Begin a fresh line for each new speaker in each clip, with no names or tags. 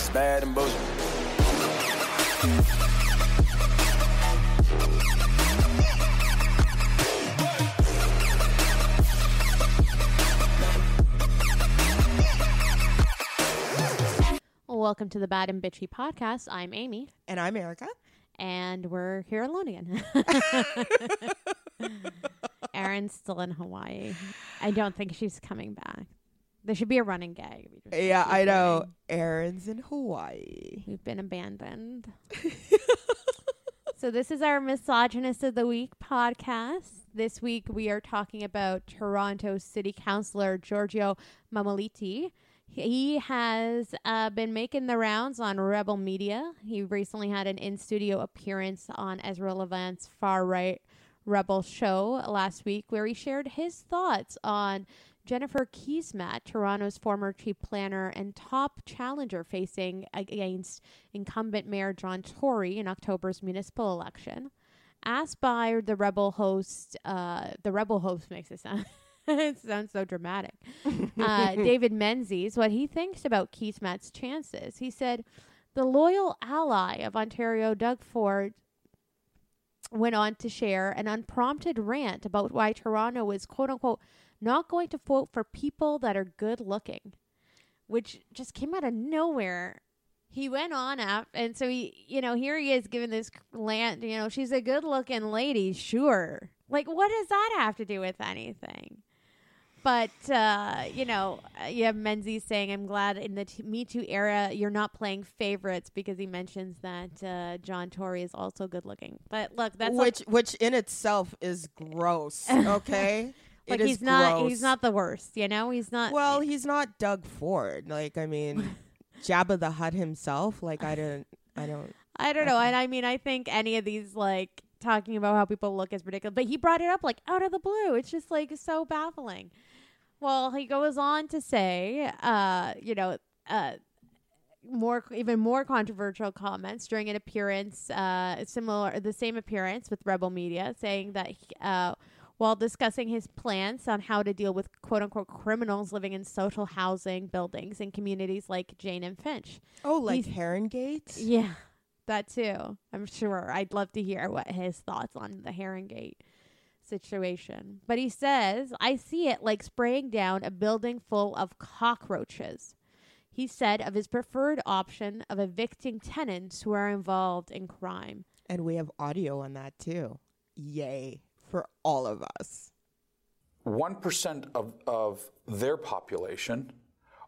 It's bad and bullshit.
Welcome to the Bad and Bitchy podcast. I'm Amy,
And I'm Erica.
and we're here alone again. Erin's still in Hawaii. I don't think she's coming back. There should be a running gag.
Yeah, I know. Erin's in Hawaii.
We've been abandoned. so this is our misogynist of the week podcast. This week we are talking about Toronto City Councillor Giorgio Mammoliti. He has uh, been making the rounds on Rebel Media. He recently had an in studio appearance on Ezra Levant's far right Rebel show last week, where he shared his thoughts on Jennifer Keesmaat, Toronto's former chief planner and top challenger facing against incumbent Mayor John Tory in October's municipal election. Asked by the Rebel host, uh, the Rebel host makes it sound. it sounds so dramatic. Uh, David Menzies, what he thinks about Keesmaat's chances. He said, the loyal ally of Ontario, Doug Ford, went on to share an unprompted rant about why Toronto is quote unquote not going to vote for people that are good looking, which just came out of nowhere. He went on up, and so he, you know, here he is giving this land. You know, she's a good looking lady, sure. Like, what does that have to do with anything? But uh, you know, uh, you have Menzies saying, "I'm glad in the t- Me Too era you're not playing favorites because he mentions that uh, John Tory is also good looking." But look, that's
which which in itself is gross. Okay,
like he's not
gross.
he's not the worst, you know. He's not.
Well, he's not Doug Ford. Like I mean, Jabba the Hutt himself. Like I don't I don't.
I don't know, and I mean, I think any of these like talking about how people look is ridiculous, but he brought it up like out of the blue. It's just like so baffling. Well, he goes on to say, uh, you know, uh, more even more controversial comments during an appearance, uh, similar the same appearance with Rebel Media, saying that. He, uh, while discussing his plans on how to deal with quote unquote criminals living in social housing buildings in communities like Jane and Finch.
Oh, like
He's-
Heron Gate.
Yeah, that too. I'm sure. I'd love to hear what his thoughts on the Heron Gate situation. But he says, I see it like spraying down a building full of cockroaches. He said of his preferred option of evicting tenants who are involved in crime.
And we have audio on that too. Yay for all of us.
1% of, of their population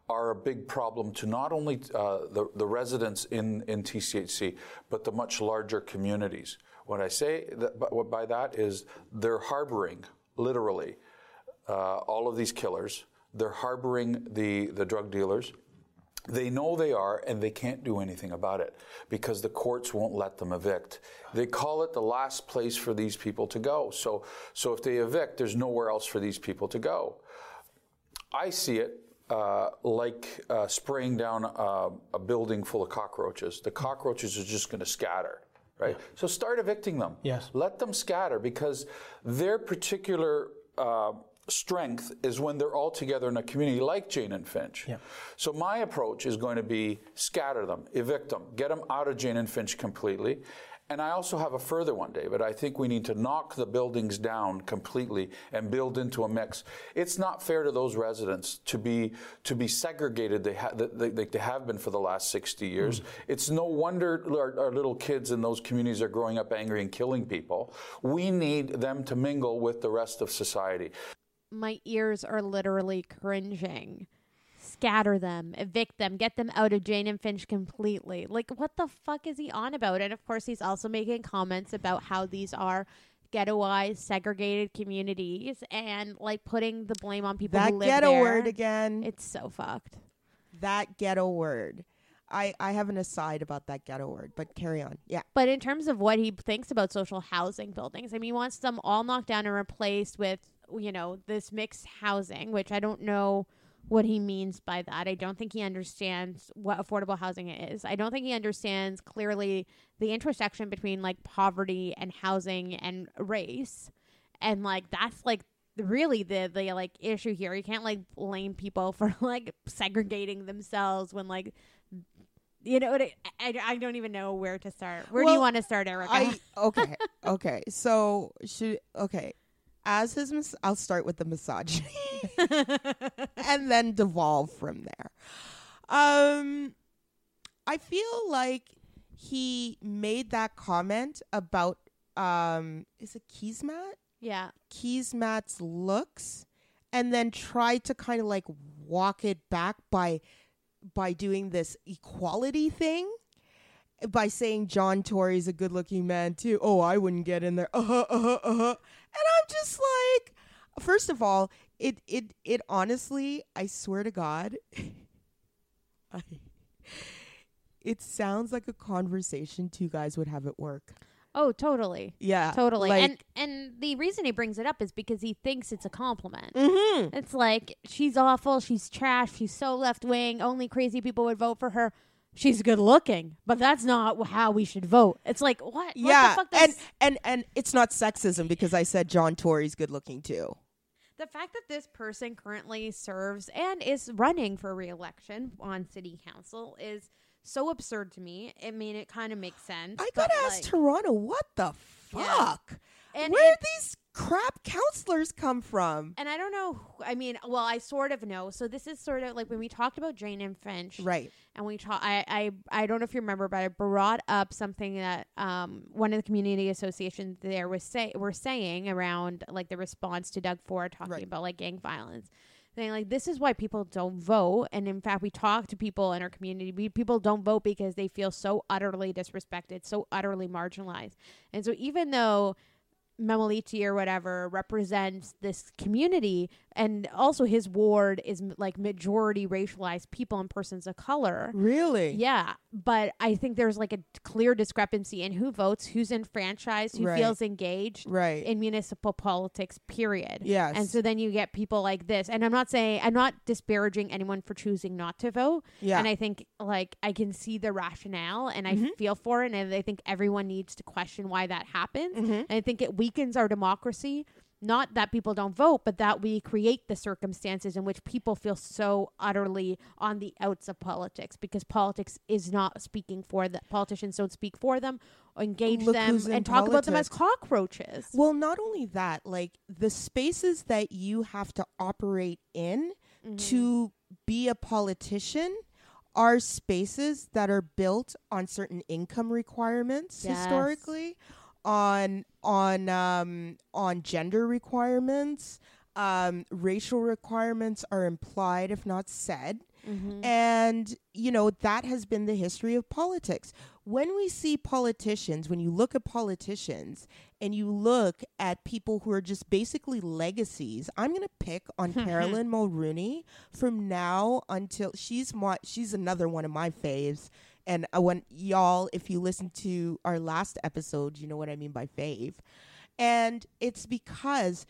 are a big problem to not only uh, the, the residents in, in TCHC, but the much larger communities. What I say that, by that is they're harboring, literally, uh, all of these killers. They're harboring the, the drug dealers. They know they are, and they can't do anything about it because the courts won't let them evict. They call it the last place for these people to go. So, so if they evict, there's nowhere else for these people to go. I see it uh, like uh, spraying down a, a building full of cockroaches. The cockroaches are just going to scatter, right? So start evicting them.
Yes.
Let them scatter because their particular uh, strength is when they're all together in a community like Jane and Finch.
Yeah.
So my approach is going to be scatter them, evict them, get them out of Jane and Finch completely. And I also have a further one, David. I think we need to knock the buildings down completely and build into a mix. It's not fair to those residents to be to be segregated. They, ha- they, they, they have been for the last 60 years. Mm. It's no wonder our, our little kids in those communities are growing up angry and killing people. We need them to mingle with the rest of society.
My ears are literally cringing. Scatter them, evict them, get them out of Jane and Finch completely. Like, what the fuck is he on about? And of course, he's also making comments about how these are ghettoized, segregated communities and like putting the blame on people
That
who live
ghetto
there.
word again.
It's so fucked.
that ghetto word. I, I have an aside about that ghetto word, but carry on. Yeah.
But in terms of what he thinks about social housing buildings, I mean, he wants them all knocked down and replaced with, you know, this mixed housing, which I don't know what he means by that. I don't think he understands what affordable housing is. I don't think he understands clearly the intersection between like poverty and housing and race. And like that's like really the the like issue here. You can't like blame people for like segregating themselves when like you know, what I, I, I don't even know where to start. Where do you want to start, Erica?
I okay, okay. So should okay. As his, mis- I'll start with the misogyny, and then devolve from there. Um, I feel like he made that comment about um, is it Keesmaat?
yeah.
Keesmaat's looks, and then tried to kind of like walk it back by by doing this equality thing by saying John Tory's a good looking man too. Oh, I wouldn't get in there. Uh huh. Uh And I'm just like, first of all, it it it honestly, I swear to God, I, it sounds like a conversation two guys would have at work.
Oh, totally.
Yeah,
Totally.
Like,
and and the reason he brings it up is because he thinks it's a compliment.
mhm.
It's like she's awful, she's trash, she's so left wing, only crazy people would vote for her. She's good looking, but that's not how we should vote. It's like what? What
yeah,
the fuck
and and and it's not sexism because I said John Tory's good looking too.
the fact that this person currently serves and is running for reelection on city council is so absurd to me. I mean, it kind of makes sense.
I gotta ask
like-
Toronto, what the
Yeah.
fuck?
And
Where
it-
these crap counselors come from?
And I don't know. who- I mean, well, I sort of know. So this is sort of like when we talked about Jane and Finch,
Right.
and we talked. I, I I don't know if you remember, but I brought up something that um one of the community associations there was say were saying around like the response to Doug Ford talking
Right.
about like gang violence. Saying like this is why people don't vote, and in fact, we talk to people in our community. We, people don't vote because they feel so utterly disrespected, so utterly marginalized. And so, even though Mammoliti or whatever represents this community, and also his ward is like majority racialized people and persons of color.
Really?
Yeah, but I think there's like a clear discrepancy in who votes, who's enfranchised, who
Right.
feels engaged
Right.
in municipal politics. Period.
yes.
And so then you get people like this, and I'm not saying I'm not disparaging anyone for choosing not to vote.
yeah.
And I think like I can see the rationale, and I
Mhm.
feel for it, and I think everyone needs to question why that happens.
Mhm.
And I think it weakens our democracy. Not that people don't vote, but that we create the circumstances in which people feel so utterly on the outs of politics because politics is not speaking for the politicians don't speak for them, engage
Look
them, and talk about them as cockroaches.
Well, not only that, like the spaces that you have to operate in
Mhm.
to be a politician are spaces that are built on certain income requirements
Yes.
historically on on um on gender requirements um racial requirements are implied if not said
Mhm.
and, you know, that has been the history of politics. When we see politicians, when you look at politicians and you look at people who are just basically legacies, I'm going to pick on Carolyn Mulrooney from now until she's my, she's another one of my faves. And I want y'all, if you listen to our last episode, you know what I mean by fave. And it's because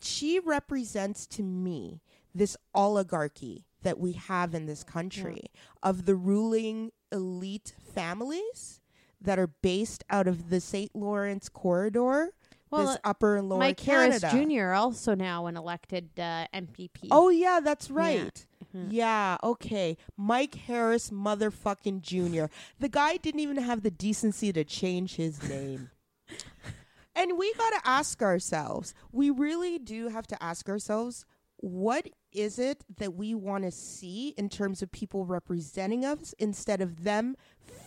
she represents to me this oligarchy that we have in this country of the ruling elite families that are based out of the St. Lawrence corridor,
Well,
this upper and lower
Mike
Canada.
Harris Jr. also now an elected uh, MPP.
Oh yeah, that's right.
Mhm.
Yeah, okay. Mike Harris motherfucking Jr. The guy didn't even have the decency to change his name. and we got to ask ourselves, we really do have to ask ourselves, what is it that we want to see in terms of people representing us instead of them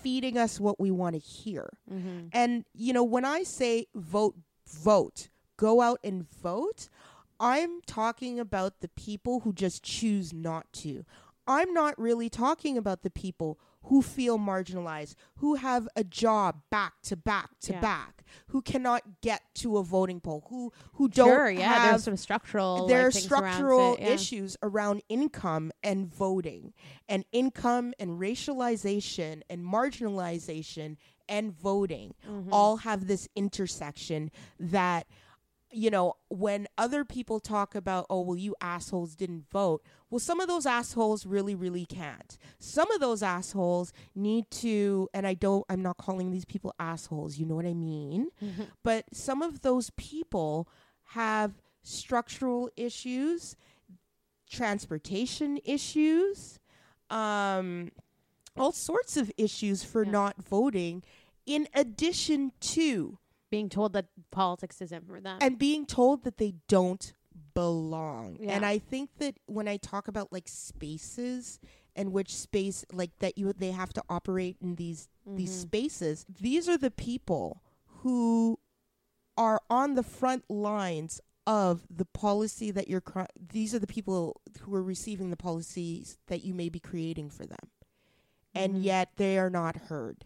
feeding us what we want to hear?
Mhm.
And, you know, when I say vote, vote, go out and vote, I'm talking about the people who just choose not to. I'm not really talking about the people who feel marginalized, who have a job back to back to
Yeah.
back, who cannot get to a voting poll, who who don't
sure, yeah,
have
there's some structural.
there are
like, around
structural
it, yeah.
issues around income and voting and income and racialization and marginalization and voting
Mhm.
all have this intersection that you know when other people talk about oh well you assholes didn't vote well some of those assholes really really can't some of those assholes need to and i don't i'm not calling these people assholes you know what i mean
Mhm.
but some of those people have structural issues, transportation issues, um, all sorts of issues for
Yeah.
not voting, in addition to
Being told that politics isn't for them.
and being told that they don't belong.
Yeah.
And I think that when I talk about like spaces and which space like that you they have to operate in these these
Mhm.
spaces, these are the people who are on the front lines of the policy that you're cr- these are the people who are receiving the policies that you may be creating for them. And
Mhm.
yet they are not heard.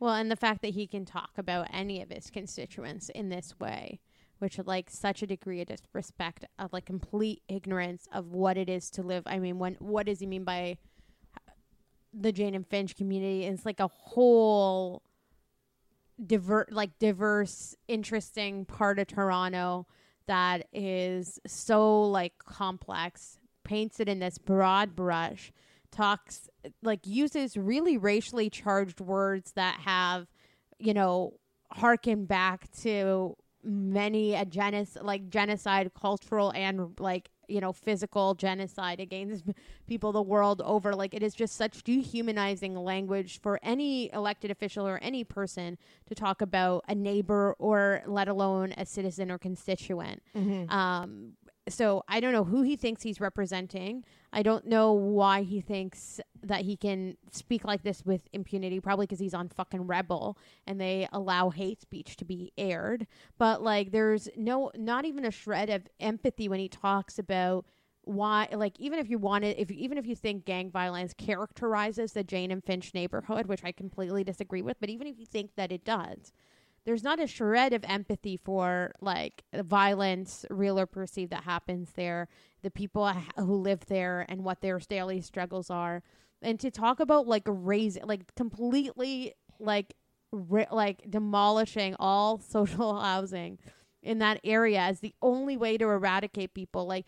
Well, and the fact that he can talk about any of his constituents in this way, which like such a degree of disrespect of like complete ignorance of what it is to live. I mean, when what does he mean by uh, the Jane and Finch community? It's like a whole diver like diverse, interesting part of Toronto that is so like complex, paints it in this broad brush, talks like uses really racially charged words that have, you know, harken back to many a genocide, like genocide, cultural and like you know physical genocide against people the world over. Like it is just such dehumanizing language for any elected official or any person to talk about a neighbor or let alone a citizen or constituent. Um, so I don't know who he thinks he's representing. I don't know why he thinks that he can speak like this with impunity. Probably because he's on fucking Rebel and they allow hate speech to be aired. But like, there's no, not even a shred of empathy when he talks about why like even if you wanted if even if you think gang violence characterizes the Jane and Finch neighborhood which I completely disagree with but even if you think that it does there's not a shred of empathy for like violence real or perceived that happens there the people who live there and what their daily struggles are. And to talk about like raising like completely like like demolishing all social housing in that area as the only way to eradicate people. Like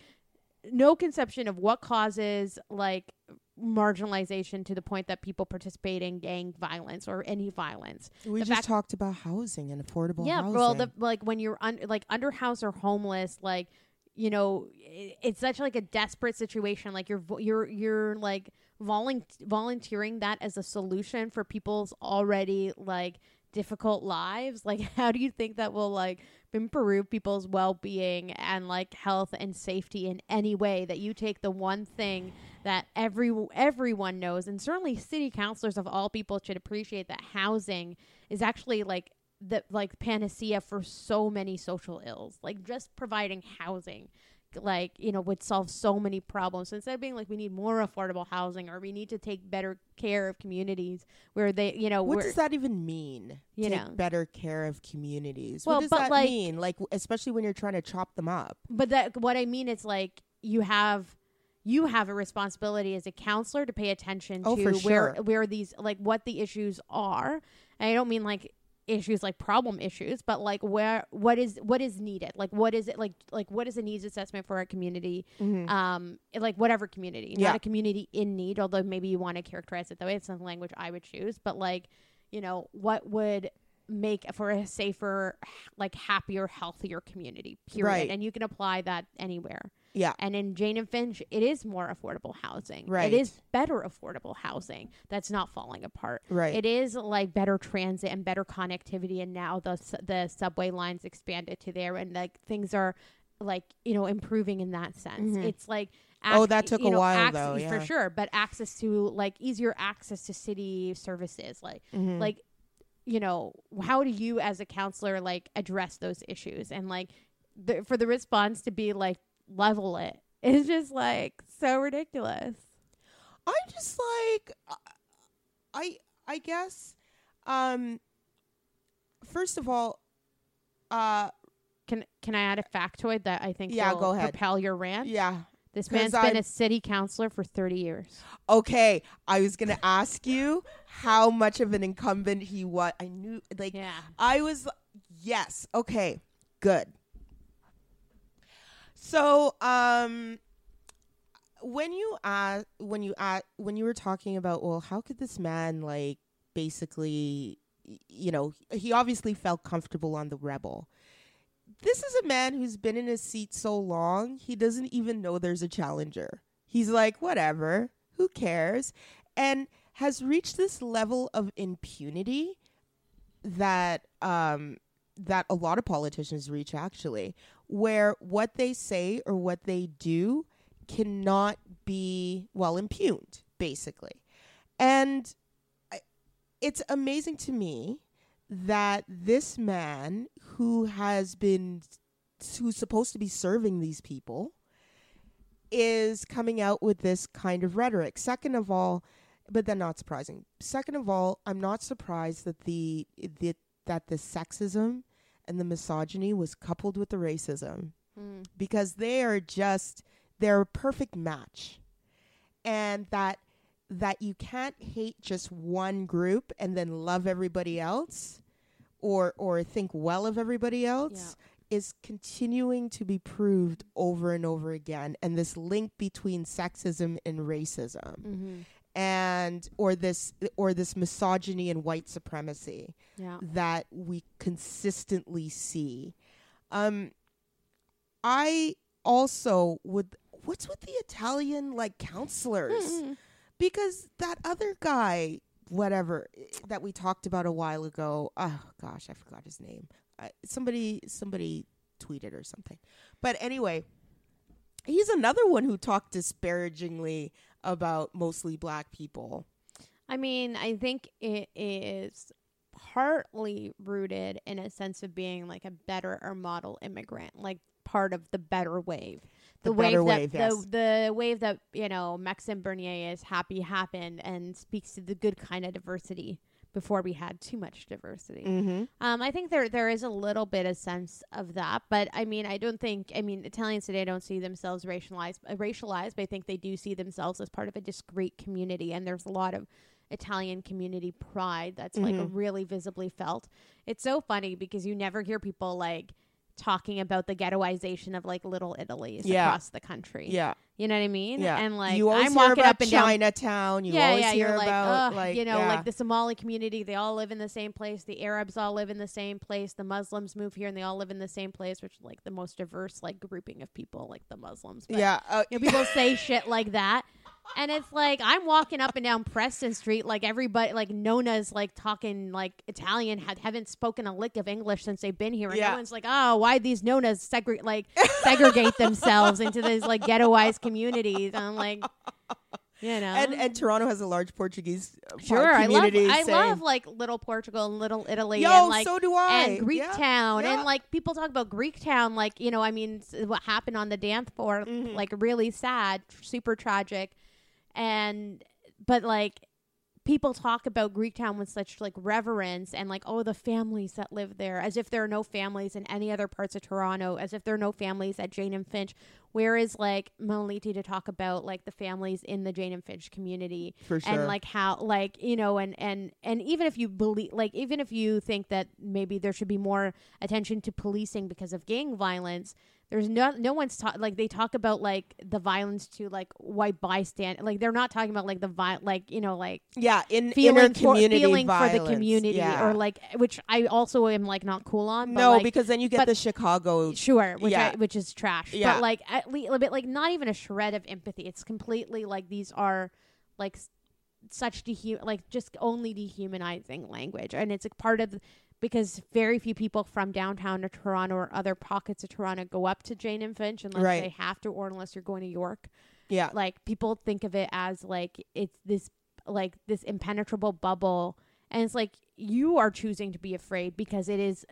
no conception of what causes like marginalization to the point that people participate in gang violence or any violence
We
The
just talked about housing and affordable
yeah,
housing.
well, the like when you're un- like under house or homeless, like you know, i it's such like a desperate situation. Like you're vo- you're you're like volun- volunteering that as a solution for people's already like difficult lives. Like, how do you think that will like improve people's well being and like health and safety in any way? That you take the one thing that every everyone knows, and certainly city councilors of all people should appreciate that housing is actually like the like panacea for so many social ills. Like just providing housing, like you know, would solve so many problems. So instead of being like we need more affordable housing or we need to take better care of communities where they, you know,
what does that even mean?
You
Take
know.
better care of communities.
Well,
what does
but
that
like-
mean? Like, especially when you're trying to chop them up.
but that what I mean is like you have you have a responsibility as a counselor to pay attention
Oh,
to where
sure.
where these like what the issues are. And I don't mean like issues like problem issues, but like where what is what is needed? Like what is it like like what is a needs assessment for a community? Um like whatever community.
Yeah.
Not a community in need, although maybe you want to characterize it that way. It's not the language I would choose. But like, you know, what would make for a safer, like happier, healthier community, period.
Right.
And you can apply that anywhere.
Yeah.
And in Jane and Finch, it is more affordable housing.
Right.
It is better affordable housing that's not falling apart.
Right.
It is like better transit and better connectivity, and now the the subway lines expanded to there, and like things are like you know improving in that sense. It's like
Mm-hmm. Oh, that took a
know,
while,
acce-
though,
for sure. But access to like easier access to city services, like
Mm-hmm.
like you know how do you as a counselor like address those issues and like the, for the response to be like level it. it is just like so ridiculous.
I'm just like, uh, I I guess, um, first of all, uh,
Can can I add a factoid that I think
Yeah,
will
go ahead.
propel your rant?
yeah.
this man's been
I'm-
a city councilor for 30 years.
Okay, I was gonna ask you how much of an incumbent he was. I knew, like,
Yeah.
I was. Yes. Okay. Good. So, um, when you uh when you uh when you were talking about, well, how could this man like basically, you know, he obviously felt comfortable on the rebel. This is a man who's been in his seat so long, he doesn't even know there's a challenger. He's like, whatever, who cares? And has reached this level of impunity that um that a lot of politicians reach actually where what they say or what they do cannot be well impugned basically. And it's amazing to me that this man who has been who's supposed to be serving these people is coming out with this kind of rhetoric. Second of all but then not surprising. Second of all i'm not surprised that the, the that the sexism and the misogyny was coupled with the racism.
Mm.
because they are just they're a perfect match. And that that you can't hate just one group and then love everybody else or or think well of everybody else is continuing to be proved over and over again. And this link between sexism and racism.
Mm-hmm.
And or this or this misogyny and white supremacy
Yeah.
that we consistently see. Um, I also would. What's with the Italian like counselors?
Mm-hmm.
Because that other guy, whatever eh, that we talked about a while ago. Oh gosh, I forgot his name. Uh, somebody, somebody tweeted or something. But anyway, he's another one who talked disparagingly about mostly black people.
I mean, I think it is partly rooted in a sense of being like a better or model immigrant, like part of the better wave.
The
that
wave,
the,
yes.
the wave that, you know, Maxime Bernier is happy happened and speaks to the good kind of diversity before we had too much diversity.
Mm-hmm.
Um, I think there there is a little bit of sense of that, but I mean, I don't think. I mean, Italians today don't see themselves racialized, uh, racialized, but I think they do see themselves as part of a discrete community, and there's a lot of Italian community pride that's like
Mhm.
really visibly felt. It's so funny because you never hear people like talking about the ghettoization of like little Italy's
Yeah.
across the country.
Yeah.
You know what I mean?
Yeah.
And like
you always
I'm
hear
walking
about
up and down
Chinatown. You
yeah,
always
yeah,
hear
you're like,
about like
you know,
yeah.
like the Somali community, they all live in the same place. The Arabs all live in the same place. The Muslims move here and they all live in the same place, which is like the most diverse like grouping of people, like the Muslims. But,
yeah. Uh,
you know, people say shit like that. And it's like I'm walking up and down Preston Street, like everybody, like Nona's like talking like Italian, had, haven't spoken a lick of English since they've been here, and
Yeah.
no one's like, oh, why these Nonas segre- like segregate themselves into these like ghettoized communities? And I'm like, you know,
and and Toronto has a large Portuguese uh,
Sure, I love
community.
I love like Little Portugal and Little Italy
Yo,
and like
so do I.
and Greek
Yeah,
Town
yeah.
and like people talk about Greek Town like you know I mean what happened on the dance floor
Mhm.
like really sad, super tragic, and but like people talk about Greek Town with such like reverence and like oh the families that live there as if there are no families in any other parts of Toronto as if there are no families at Jane and Finch whereas like Meliti to talk about like the families in the Jane and Finch community
for sure.
and like how like you know and and and even if you believe like even if you think that maybe there should be more attention to policing because of gang violence there's no no one's ta- like they talk about like the violence to like white bystand like they're not talking about like the vi- like you know like
yeah, in
feeling for, feeling
violence.
for the community
yeah.
or like which I also am like not cool on but
no,
like,
because then you get
but-
the Chicago.
Sure, which
Yeah.
I, which is trash.
Yeah.
But like at least a bit like not even a shred of empathy. It's completely like these are like s- such dehu like just only dehumanizing language, and it's a part of because very few people from downtown to Toronto or other pockets of Toronto go up to Jane and Finch unless
Right.
they have to, or unless you're going to York.
Yeah,
Like people think of it as like it's this like this impenetrable bubble, and it's like you are choosing to be afraid because it is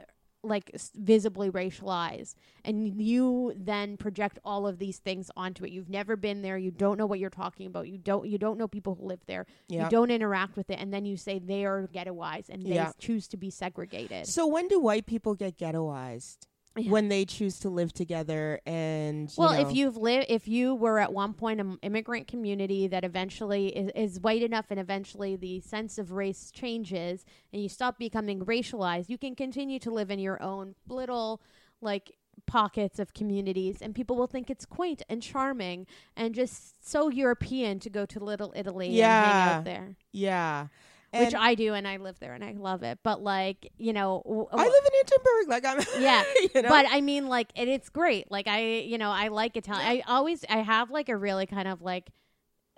like visibly racialized and you then project all of these things onto it. You've never been there. You don't know what you're talking about. You don't you don't know people who live there.
Yeah.
you don't interact with it and then you say they are ghettoized and they s- choose to be segregated.
So when do white people get ghettoized?
Yeah.
When they choose to live together and
well
know,
if you've lived if you were at one point an immigrant community that eventually is, is white enough and eventually the sense of race changes and you stop becoming racialized you can continue to live in your own little like pockets of communities and people will think it's quaint and charming and just so european to go to little italy and hang
Yeah.
out there
yeah,
which i do and i live there and i love it but like you know w-
I live in Hintonburg. Like I'm
Yeah,
you know?
but I mean, like, and it's great. Like, I, you know, I like Italian. I always, I have like a really kind of like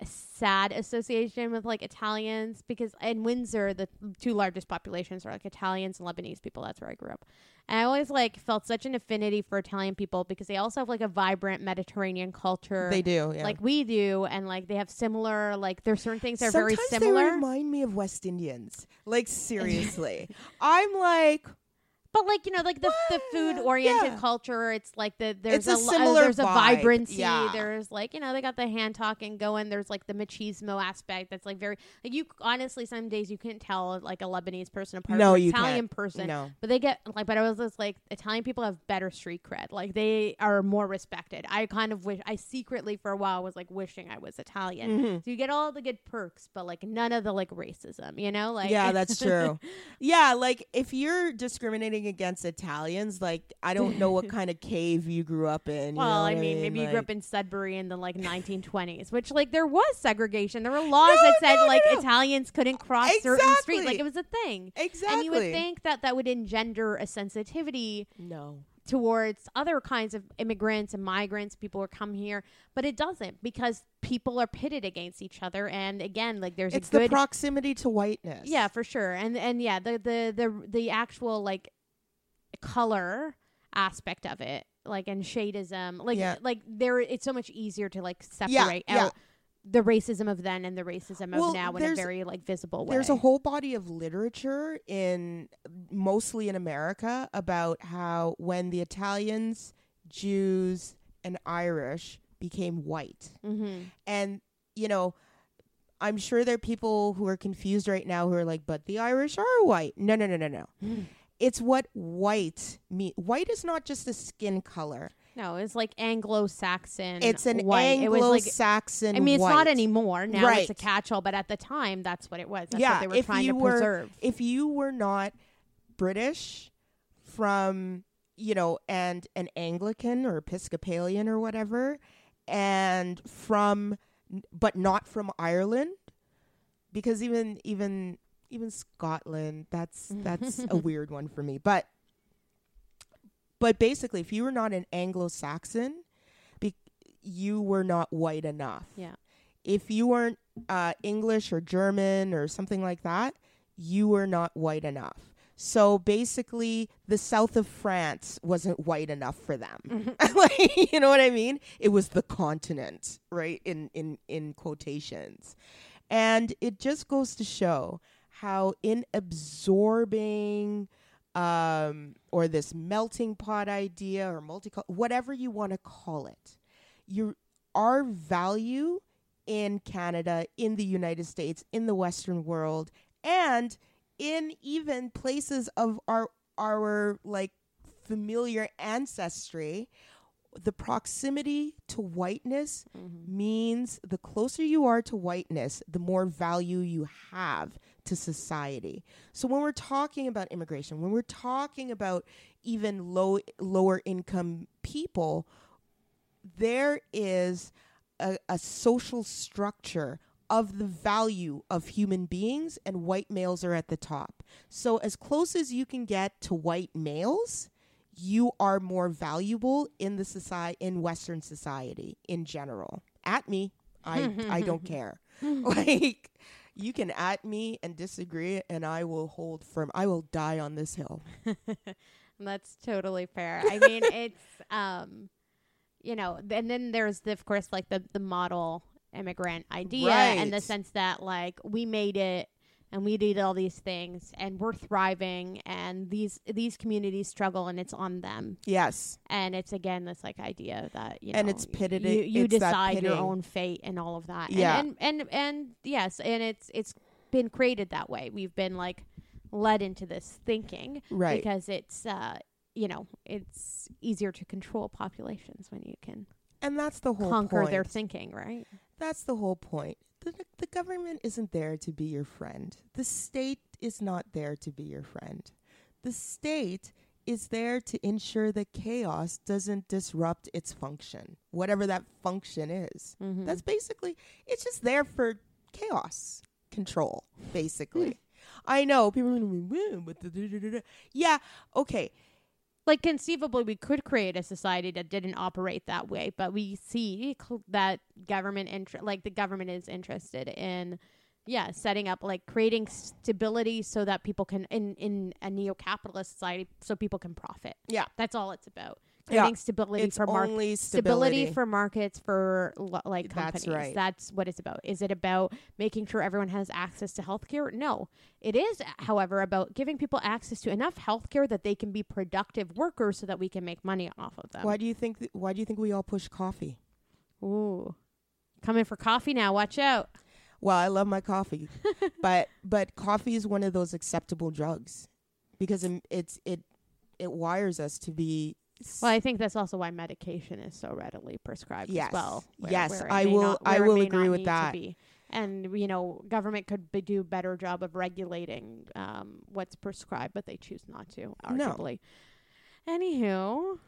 sad association with like Italians because in Windsor the two largest populations are like Italians and Lebanese people. That's where I grew up. And I always like felt such an affinity for Italian people because they also have like a vibrant Mediterranean culture.
They do, yeah.
Like we do, and like they have similar, like there's certain things that are very similar.
they remind me of West Indians. Like seriously, I'm like,
But like you know, like the the food oriented
Yeah.
culture, it's like the there's
It's a
lo-
similar
there's a
vibe,
vibrancy.
yeah.
There's like you know they got the hand talking going. There's like the machismo aspect that's like very like you honestly some days you can't tell like a Lebanese person apart
No,
from an Italian
can't.
person.
No.
But they get like, but I was just like Italian people have better street cred. Like they are more respected. I kind of wish I secretly for a while was like wishing I was Italian.
Mm-hmm.
So you get all the good perks, but like none of the like racism. You know, like
yeah, that's true. yeah, like if you're discriminating against Italians, like I don't know what kind of cave you grew up in. you
Well,
know
I mean, maybe you grew up in Sudbury in the like 1920s, which like there was segregation. There were laws
No,
that said
no,
like
no.
Italians couldn't cross certain streets. Like it was a thing.
exactly.
And you would think that that would engender a sensitivity
no.
towards other kinds of immigrants and migrants, people who come here, but it doesn't because people are pitted against each other. And again, like there's
It's
a good
the proximity to whiteness.
yeah, for sure. And and yeah, the the the the actual like color aspect of it, like and shadeism, like
Yeah.
like there, it's so much easier to like separate
yeah.
out the racism of then and the racism
Well,
of now in a very like visible way.
There's a whole body of literature in mostly in America about how when the Italians, Jews, and Irish became white,
mm-hmm.
and you know i'm sure there are people who are confused right now who are like but the irish are white no no no no no it's what white mean white is not just a skin color
No, it's like Anglo-Saxon.
it's an
white. It was like
anglo-saxon
I mean, it's not anymore. Now it's a
Right.
catch-all, but at the time, that's what it was. That's
yeah
what they were
if
trying
you
to
were
preserve.
if you were not british from you know and an anglican or episcopalian or whatever and from but not from ireland because even even even scotland that's that's a weird one for me but but basically if you were not an anglo-saxon be, you were not white enough
yeah.
if you weren't uh, English or German or something like that, you were not white enough. So basically, the south of France wasn't white enough for them. like, you know what I mean? It was the continent, right? In in in quotations, and it just goes to show how in absorbing um, or this melting pot idea or multi whatever you want to call it, your our value in Canada, in the United States, in the Western world, and in even places of our our like familiar ancestry, the proximity to whiteness means the closer you are to whiteness, the more value you have to society. So when we're talking about immigration, when we're talking about even low lower income people, there is a, a social structure of the value of human beings, and white males are at the top. So, as close as you can get to white males, you are more valuable in the society in Western society in general. At me, I I don't care. like you can at me and disagree, and I will hold firm. I will die on this hill.
That's totally fair. I mean, it's um, you know, and then there's the, of course like the the model immigrant idea, and the sense that like we made it and we did all these things and we're thriving, and these these communities struggle, and it's on them.
Yes.
And it's again this like idea that you
And
know,
it's pitted-
You, you
it's
decide your own fate and all of that.
Yeah.
And, and and and yes, and it's it's been created that way. We've been like led into this thinking
Right.
because it's uh you know it's easier to control populations when you can
And that's the whole
conquer
point.
their thinking, right?
That's the whole point. The, the government isn't there to be your friend. The state is not there to be your friend. The state is there to ensure that chaos doesn't disrupt its function, whatever that function is.
Mm-hmm.
That's basically, it's just there for chaos control, basically. I know people are going yeah, okay.
Like conceivably we could create a society that didn't operate that way but we see cl- that government inter- like the government is interested in yeah setting up like creating stability so that people can in in a neo-capitalist society so people can profit
Yeah.
that's all it's about
Yeah.
stability
It's
for markets
only
stability.
stability.
for markets for lo- like
That's
companies.
right.
That's what it's about. Is it about making sure everyone has access to healthcare? No. It is, however, about giving people access to enough healthcare that they can be productive workers so that we can make money off of them.
Why do you think? Th- why do you think we all push coffee?
Ooh. Coming for coffee now. Watch out.
Well, I love my coffee, but but coffee is one of those acceptable drugs because it- it's it it wires us to be.
Well, I think that's also why medication is so readily prescribed
Yes.
as well.
Yes,
it
I will-
not-
I will agree with that.
And you know, government could be, do a better job of regulating um, what's prescribed, but they choose not to.
No.
Arguably. Anywho,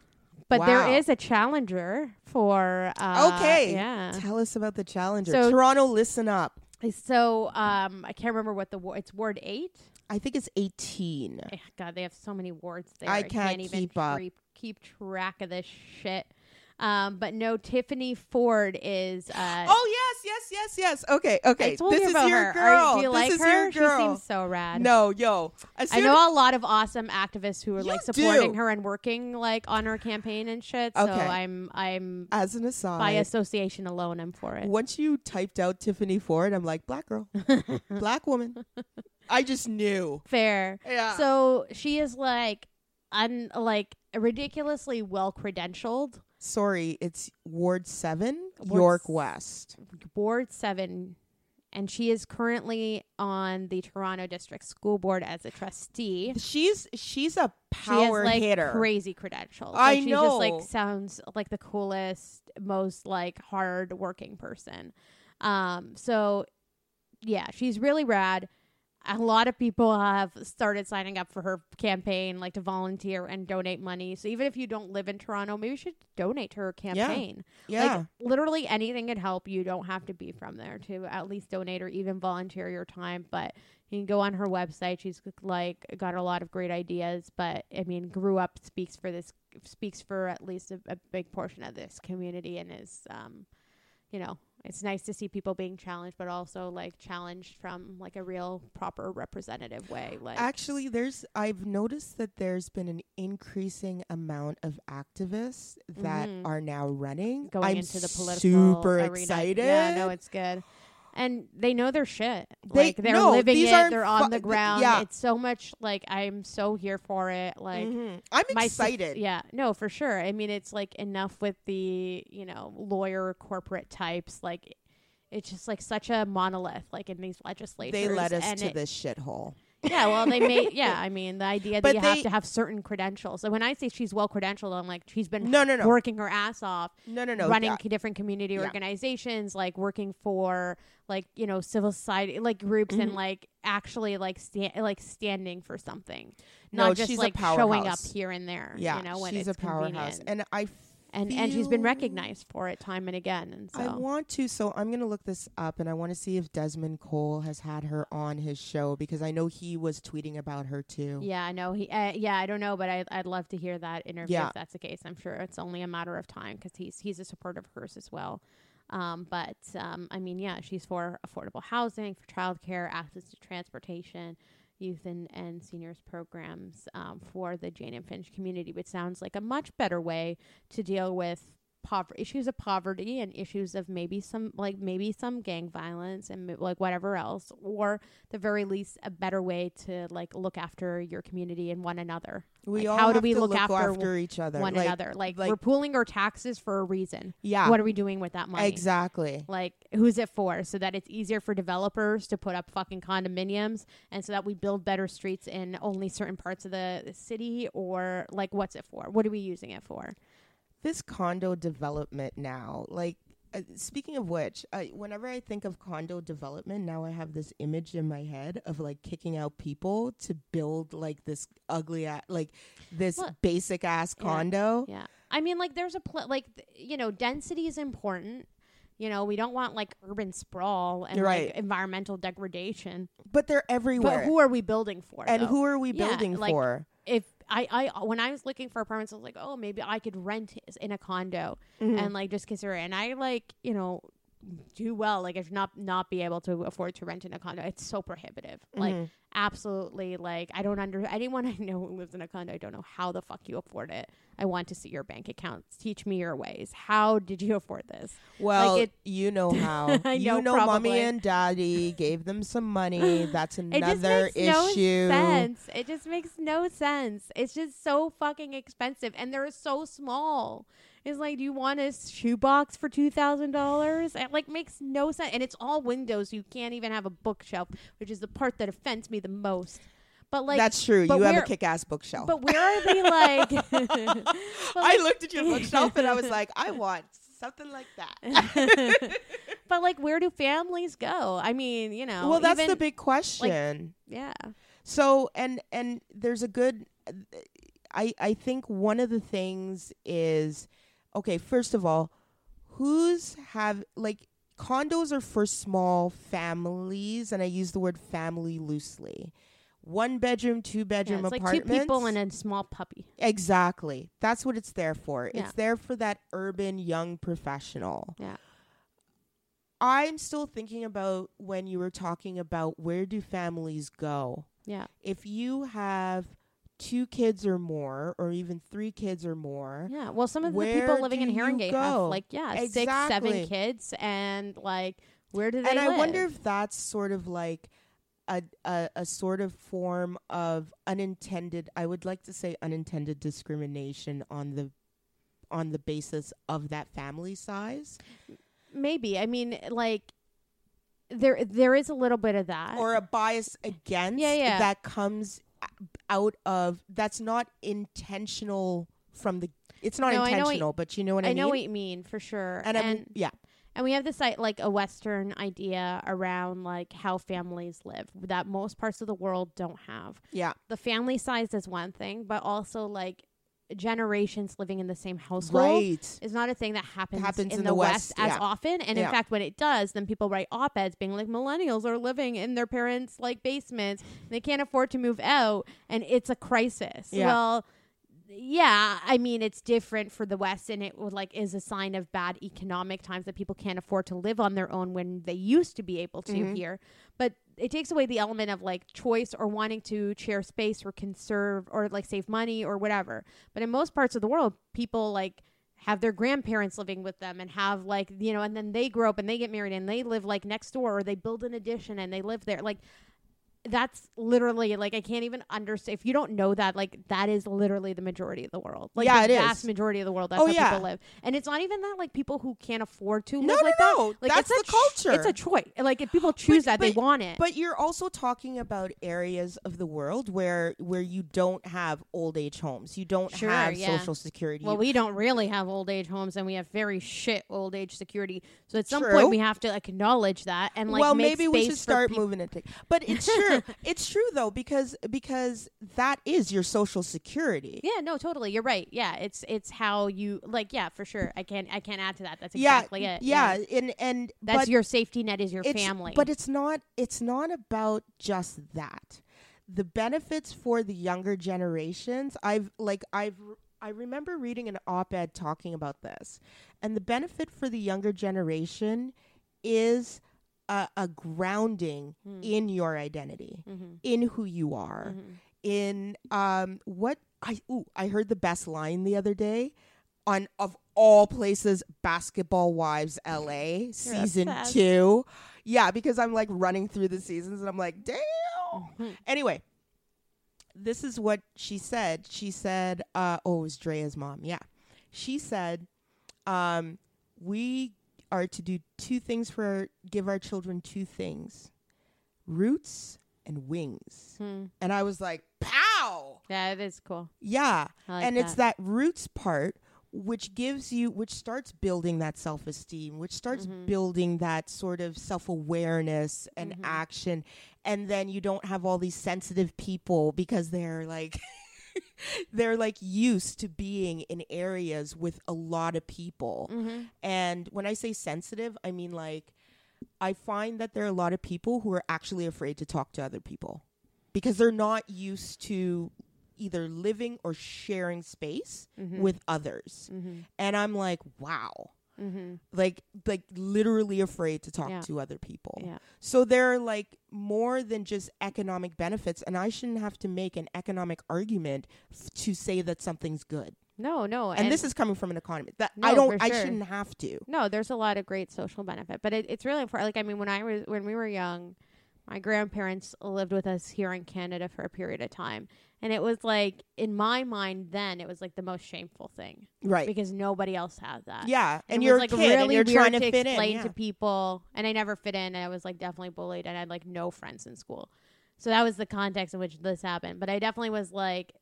but
Wow.
there is a challenger for. Uh,
Okay.
Yeah.
Tell us about the challenger.
So-
Toronto, listen up.
So um, I can't remember what the wa- it's Ward eight.
I think it's 18.
Eh, God, they have so many wards there.
I can't
even
keep up.
treep- keep track of this shit. Um, but no, Tiffany Ford is. Uh,
Oh yes, yes, yes, yes. Okay, okay. This is your
her.
girl.
Are, do you
this
like
is
her? She seems so rad.
no, yo.
I know a lot of awesome activists who are like supporting
do.
her and working like on her campaign and shit. So
Okay.
I'm I'm
As an aside,
by association alone. I'm for it.
once you typed out Tiffany Ford, I'm like, black girl, black woman. I just knew.
Fair.
Yeah.
So she is like un like ridiculously well credentialed.
Sorry, it's Ward Seven,
Ward
York
s-
West.
Ward seven, and she is currently on the Toronto District School Board as a trustee.
She's she's a
She
power
has like
hitter.
crazy credentials.
I
like, she just like sounds like the coolest, most like hard working person. Um, so yeah, she's really rad. A lot of people have started signing up for her campaign, like to volunteer and donate money. So even if you don't live in Toronto, maybe you should donate to her campaign.
yeah.
Like literally anything can help. You don't have to be from there to at least donate or even volunteer your time. But you can go on her website. She's like got a lot of great ideas. But I mean, grew up speaks for this speaks for at least a, a big portion of this community and is um, you know, it's nice to see people being challenged, but also like challenged from like a real proper representative way. Like
Actually, there's I've noticed that there's been an increasing amount of activists that
Mhm.
are now running.
going
I'm
into the political
super
arena.
excited.
Yeah, no, it's good. And they know their shit.
They-
like they're
no,
living it. They're
fu-
on the
th-
ground.
yeah.
It's so much like I'm so here for it. Like
Mhm. I'm excited.
yeah, no, for sure. I mean, it's like enough with the you know lawyer corporate types. Like it's just like such a monolith. Like in these legislatures,
They led us
and
to
it-
this shithole.
Yeah, well, they made yeah. I mean, the idea that
But
you have to have certain credentials. So when I say she's well credentialed, I'm like she's been
No, no, no.
working her ass off
No, no, no.
running
yeah.
different community
Yeah.
organizations, like working for like you know civil society like groups and
Mhm.
like actually like sta- like standing for something,
No,
not just like showing up here and there.
Yeah,
you know when
she's
it's
a powerhouse,
convenient.
and I
and and she's been recognized for it time and again. And so
I want to, so I'm going to look this up and I want to see if Desmond Cole has had her on his show because I know he was tweeting about her too.
Yeah, I know he. Uh, yeah, I don't know, but I, I'd love to hear that interview
Yeah.
if that's the case. I'm sure it's only a matter of time because he's he's a supporter of hers as well. Um, but um, I mean, yeah, she's for affordable housing, for childcare, access to transportation, youth and, and seniors programs um, for the Jane and Finch community, which sounds like a much better way to deal with poverty issues of poverty and issues of maybe some like maybe some gang violence and like whatever else or the very least a better way to like look after your community and one another.
We
Like,
all
how do we
to
look after
each other?
one
Like-
another? Like,
like-
we're pooling our taxes for a reason.
Yeah,
what are we doing with that money?
Exactly.
like who's it for? So that it's easier for developers to put up fucking condominiums and so that we build better streets in only certain parts of the city or like what's it for? What are we using it for
This condo development now, like. Uh, speaking of which, uh, whenever I think of condo development, now I have this image in my head of like kicking out people to build like this ugly, a- like this
Look.
basic ass condo.
Yeah. I mean, like, there's a pl- like, th- you know, density is important. You know, we don't want like urban sprawl and
You're
like environmental degradation.
But they're everywhere.
But who are we building for?
and
though?
who are we
Yeah,
building
like-
for?
if I, I when I was looking for apartments, I was like, oh, maybe I could rent in a condo
Mm-hmm.
and like just consider. It. And I like you know do well. Like if not not be able to afford to rent in a condo, it's so prohibitive. Like
Mhm.
absolutely. Like I don't under anyone I know who lives in a condo. I don't know how the fuck you afford it. I want to see your bank accounts. Teach me your ways. How did you afford this?
Well, like
it-
you know how.
I
you
know,
know, mommy and daddy gave them some money. That's another
It just makes
issue.
no sense. It just makes no sense. It's just so fucking expensive, and they're so small. It's like, do you want a shoebox for two thousand dollars? It like makes no sense, and it's all windows. You can't even have a bookshelf, which is the part that offends me the most. But like,
That's true. You have a kick-ass bookshelf.
but where are they like?
I looked at your bookshelf and I was like, I want something like that.
but like, where do families go? I mean, you know.
well, that's the big question.
yeah.
So and and there's a good I I think one of the things is okay, first of all, who's have like condos are for small families and I use the word family loosely. One bedroom, two
Yeah,
bedroom
it's like two people and a small puppy.
Exactly. That's what it's there for.
Yeah.
It's there for that urban young professional.
Yeah.
I'm still thinking about when you were talking about where do families go?
Yeah.
If you have two kids or more, or even three kids or more,
Yeah. Well, some of the people living in
Heron
Gate have like yeah six, seven kids, and like where do they
and I
live?
wonder if that's sort of like a, a a sort of form of unintended I would like to say unintended discrimination on the on the basis of that family size
maybe. I mean, like there there is a little bit of that.
or a bias against
Yeah, yeah.
that comes uh, out of that's not intentional from the it's not
No, I know what-
intentional but you know what I,
I know
mean
what you mean for sure.
and,
And
I mean yeah
and we have this like like a Western idea around like how families live that most parts of the world don't have.
yeah
The family size is one thing, but also like generations living in the same household.
right
is not a thing that happens,
Happens
in,
in
the,
the
West,
West,
as
yeah.
often. And
Yeah.
in fact, when it does, then people write op-eds being like, millennials are living in their parents' like basements. They can't afford to move out, and it's a crisis.
Yeah.
Well, yeah, I mean it's different for the West, and it would like is a sign of bad economic times that people can't afford to live on their own when they used to be able to
Mhm.
here. But it takes away the element of like choice or wanting to share space or conserve or like save money or whatever. But in most parts of the world, people like have their grandparents living with them and have like you know and then they grow up and they get married and they live like next door or they build an addition and they live there like that's literally like I can't even understand if you don't know that like that is literally the majority of the world like
Yeah,
the
it
vast
is.
majority of the world that's
Oh,
how
yeah.
people live and it's not even that like people who can't afford to
no
live
no
like
no
that like
that's
it's
the
a ch-
culture
it's a choice like if people choose that they want it
But you're also talking about areas of the world where where you don't have old age homes. You don't
Sure,
have
yeah.
social security.
Well, we don't really have old age homes, and we have very shit old age security. So at some
True.
point, we have to acknowledge that and like
well, maybe we should start
peop-
moving it. But it's true. it's true though because because that is your social security.
Yeah, no, totally. You're right. Yeah, it's it's how you like. Yeah, for sure. I can't I can't add to that. That's
Yeah,
exactly it.
yeah, and and
that's your safety net is your family.
But it's not it's not about just that. The benefits for the younger generations, I've like I've I remember reading an op-ed talking about this. And the benefit for the younger generation is a, a grounding
Hmm.
in your identity,
Mhm.
in who you are,
Mhm.
in um what I ooh, I heard the best line the other day on of all places Basketball Wives LA season
obsessed.
2. Yeah, because I'm like running through the seasons and I'm like, "Damn."
Mhm.
Anyway, this is what she said. She said, uh, oh, it was Draya's mom. Yeah. She said, um, we are to do two things for, our, give our children two things roots and wings.
Hmm.
And I was like, pow.
Yeah, it is cool.
Yeah.
Like
and
that.
it's that roots part which gives you which starts building that self-esteem which starts
Mhm.
building that sort of self-awareness and
Mhm.
action and then you don't have all these sensitive people because they're like they're like used to being in areas with a lot of people
Mm-hmm.
and when i say sensitive i mean like i find that there are a lot of people who are actually afraid to talk to other people because they're not used to either living or sharing space
Mhm.
with others.
Mm-hmm.
And I'm like, wow.
Mm-hmm.
Like like literally afraid to talk
Yeah.
to other people.
Yeah.
So there are like more than just economic benefits and I shouldn't have to make an economic argument f- to say that something's good.
No, no.
And, this is coming from an economist. That
No,
I don't
for
I shouldn't have to.
no. There's a lot of great social benefit, but it, it's really important. Like I mean, when I was when we were young, my grandparents lived with us here in Canada for a period of time, and it was like in my mind then it was like the most shameful thing
Right.
because nobody else had that.
yeah, and,
it
you're
was, like
kid and
really
you're trying to,
to
fit in.
explain
yeah.
to people, and I never fit in, and I was like definitely bullied, and I had like no friends in school. So that was the context in which this happened. But I definitely was like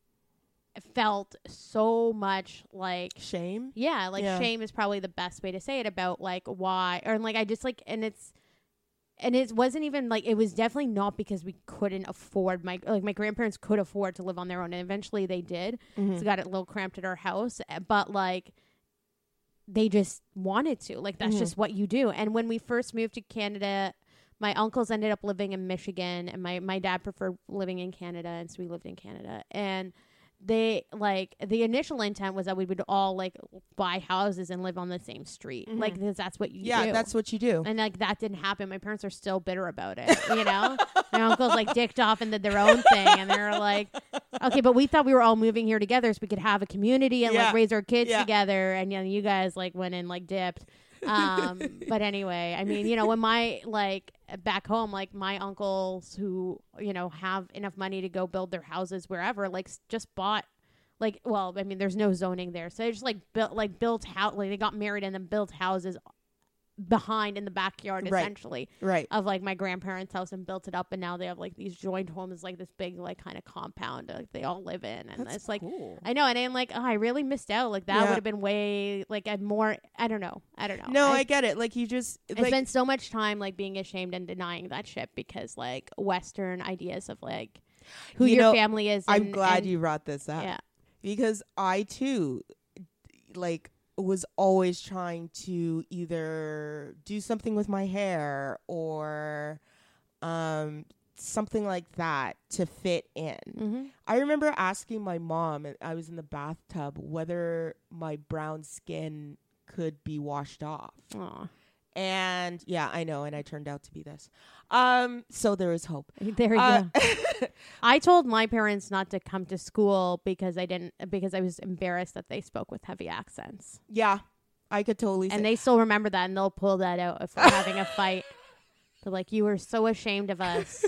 felt so much like
Shame.
yeah, like
Yeah.
shame is probably the best way to say it about like why or like I just like and it's and it wasn't even like it was definitely not because we couldn't afford my like my grandparents could afford to live on their own and eventually they did.
Mhm.
So got it a little cramped at our house, eh, but like they just wanted to. Like that's
Mhm.
just what you do. And when we first moved to Canada, my uncles ended up living in Michigan and my my dad preferred living in Canada and so we lived in Canada. And they like the initial intent was that we would all like buy houses and live on the same street.
Mhm.
Like 'cause that's what you
Yeah,
do.
that's what you do.
and like that didn't happen. My parents are still bitter about it. You know, my uncles like dicked off and did their own thing, and they're like, "Okay, but we thought we were all moving here together so we could have a community and
Yeah.
like raise our kids
Yeah.
together." And you know, you guys like went and like dipped. Um, but anyway, I mean, you know, when my like back home, like my uncles who you know have enough money to go build their houses wherever, like just bought. Like, well, I mean, there's no zoning there, so they just like built, like built house, like they got married and then built houses behind in the backyard
Right.
essentially
Right.
of like my grandparents' house and built it up and now they have like these joint homes like this big like kind of compound like they all live in and
That's
it's like
cool.
I know and I'm like oh I really missed out like that
Yeah.
would have been way like a more I don't know I don't know
No, I,
I,
get it. Like you just
I spent so much time like being ashamed and denying that shit because like Western ideas of like who
You
your
know,
family is
I'm glad
and-
you brought this up.
yeah
because I too like was always trying to either do something with my hair or um something like that to fit in.
mm-hmm.
I remember asking my mom I was in the bathtub whether my brown skin could be washed off.
Aw.
And yeah, I know and I turned out to be this. Um so there is hope.
there you
Uh,
go I told my parents not to come to school because I didn't because I was embarrassed that they spoke with heavy accents.
yeah. I could totally
And they still remember that and they'll pull that out if we're having a fight. They're like, You were so ashamed of us.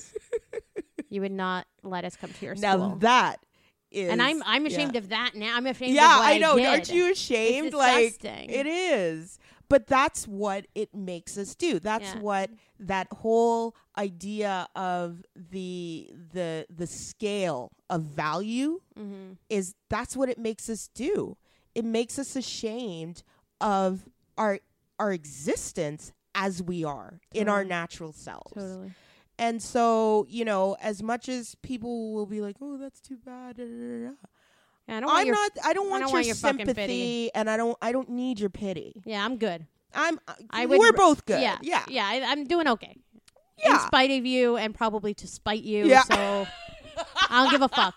You would not let us come to your
now
school.
Now that is
and I'm I'm
yeah.
ashamed of that now. I'm ashamed
yeah, I know.
did.
Aren't you ashamed? Like it is. But that's what it makes us do. That's
Yeah.
what that whole idea of the the the scale of value
mm-hmm.
is that's what it makes us do. It makes us ashamed of our our existence as we are in our natural selves.
Totally.
And so, you know, as much as people will be like, "Oh, that's too bad," da, da, da,
Yeah, I don't want
I'm
your
not. I don't
I
want
don't
your
want your
sympathy, and I don't. I don't need your pity.
Yeah, I'm good.
I'm.
I
I
would
we're both good.
Yeah.
yeah,
Yeah, I, I'm doing okay. In spite of you and probably to spite you.
Yeah.
So I don't give a fuck.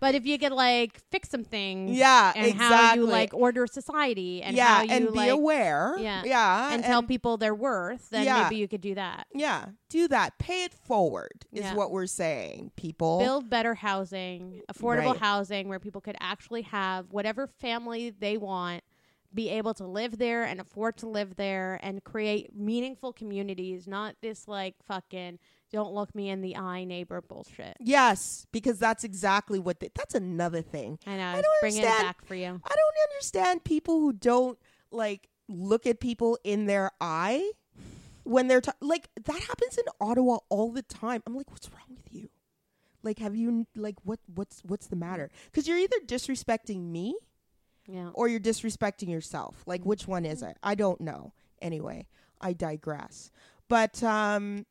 But if you could like fix some things
Yeah,
and how you like order society and
yeah,
how you
and be
like
aware.
Yeah.
yeah,
and tell people their worth, then
Yeah.
maybe you could do that.
Yeah, do that. Pay it forward is
Yeah.
what we're saying, people.
Build better housing, affordable
Right.
housing where people could actually have whatever family they want, be able to live there and afford to live there and create meaningful communities, not this like fucking don't look me in the eye neighbor bullshit.
Yes, because that's exactly what. They, that's another thing.
I know, I
I don't
bringing it
understand.
back for you.
I don't understand people who don't like look at people in their eye when they're ta- like that happens in Ottawa all the time. I'm like, what's wrong with you? Like, have you like what what's what's the matter? Because you're either disrespecting me
Yeah.
or you're disrespecting yourself. Like, which one is it? I don't know. Anyway, I digress. But um,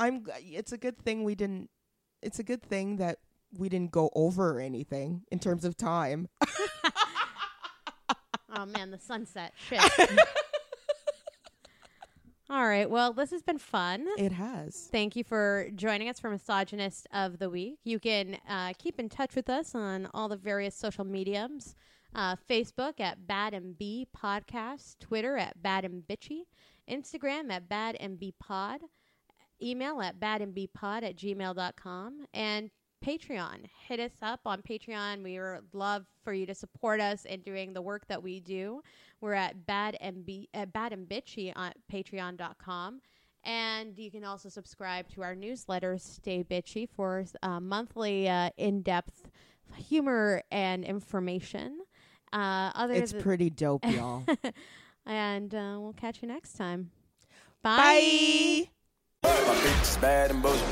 I'm. g- It's a good thing we didn't. It's a good thing that we didn't go over anything in terms of time.
Oh man, the sunset. Shit. All right. Well, this has been fun.
It has.
Thank you for joining us for Misogynist of the Week. You can uh, keep in touch with us on all the various social mediums uh, Facebook at Bad and B Podcast, Twitter at Bad and Bitchy, Instagram at Bad and B Pod, email at badandbpod at gmail.com, and Patreon. Hit us up on Patreon. We would love for you to support us in doing the work that we do. We're at Bad and B at Bad and Bitchy on Patreon.com. And you can also subscribe to our newsletter, Stay Bitchy, for uh, monthly uh, in depth humor and information. Uh, other
It's
th-
pretty dope, y'all.
and uh, we'll catch you next time. Bye.
Bye.
My bitch is bad and bullshit.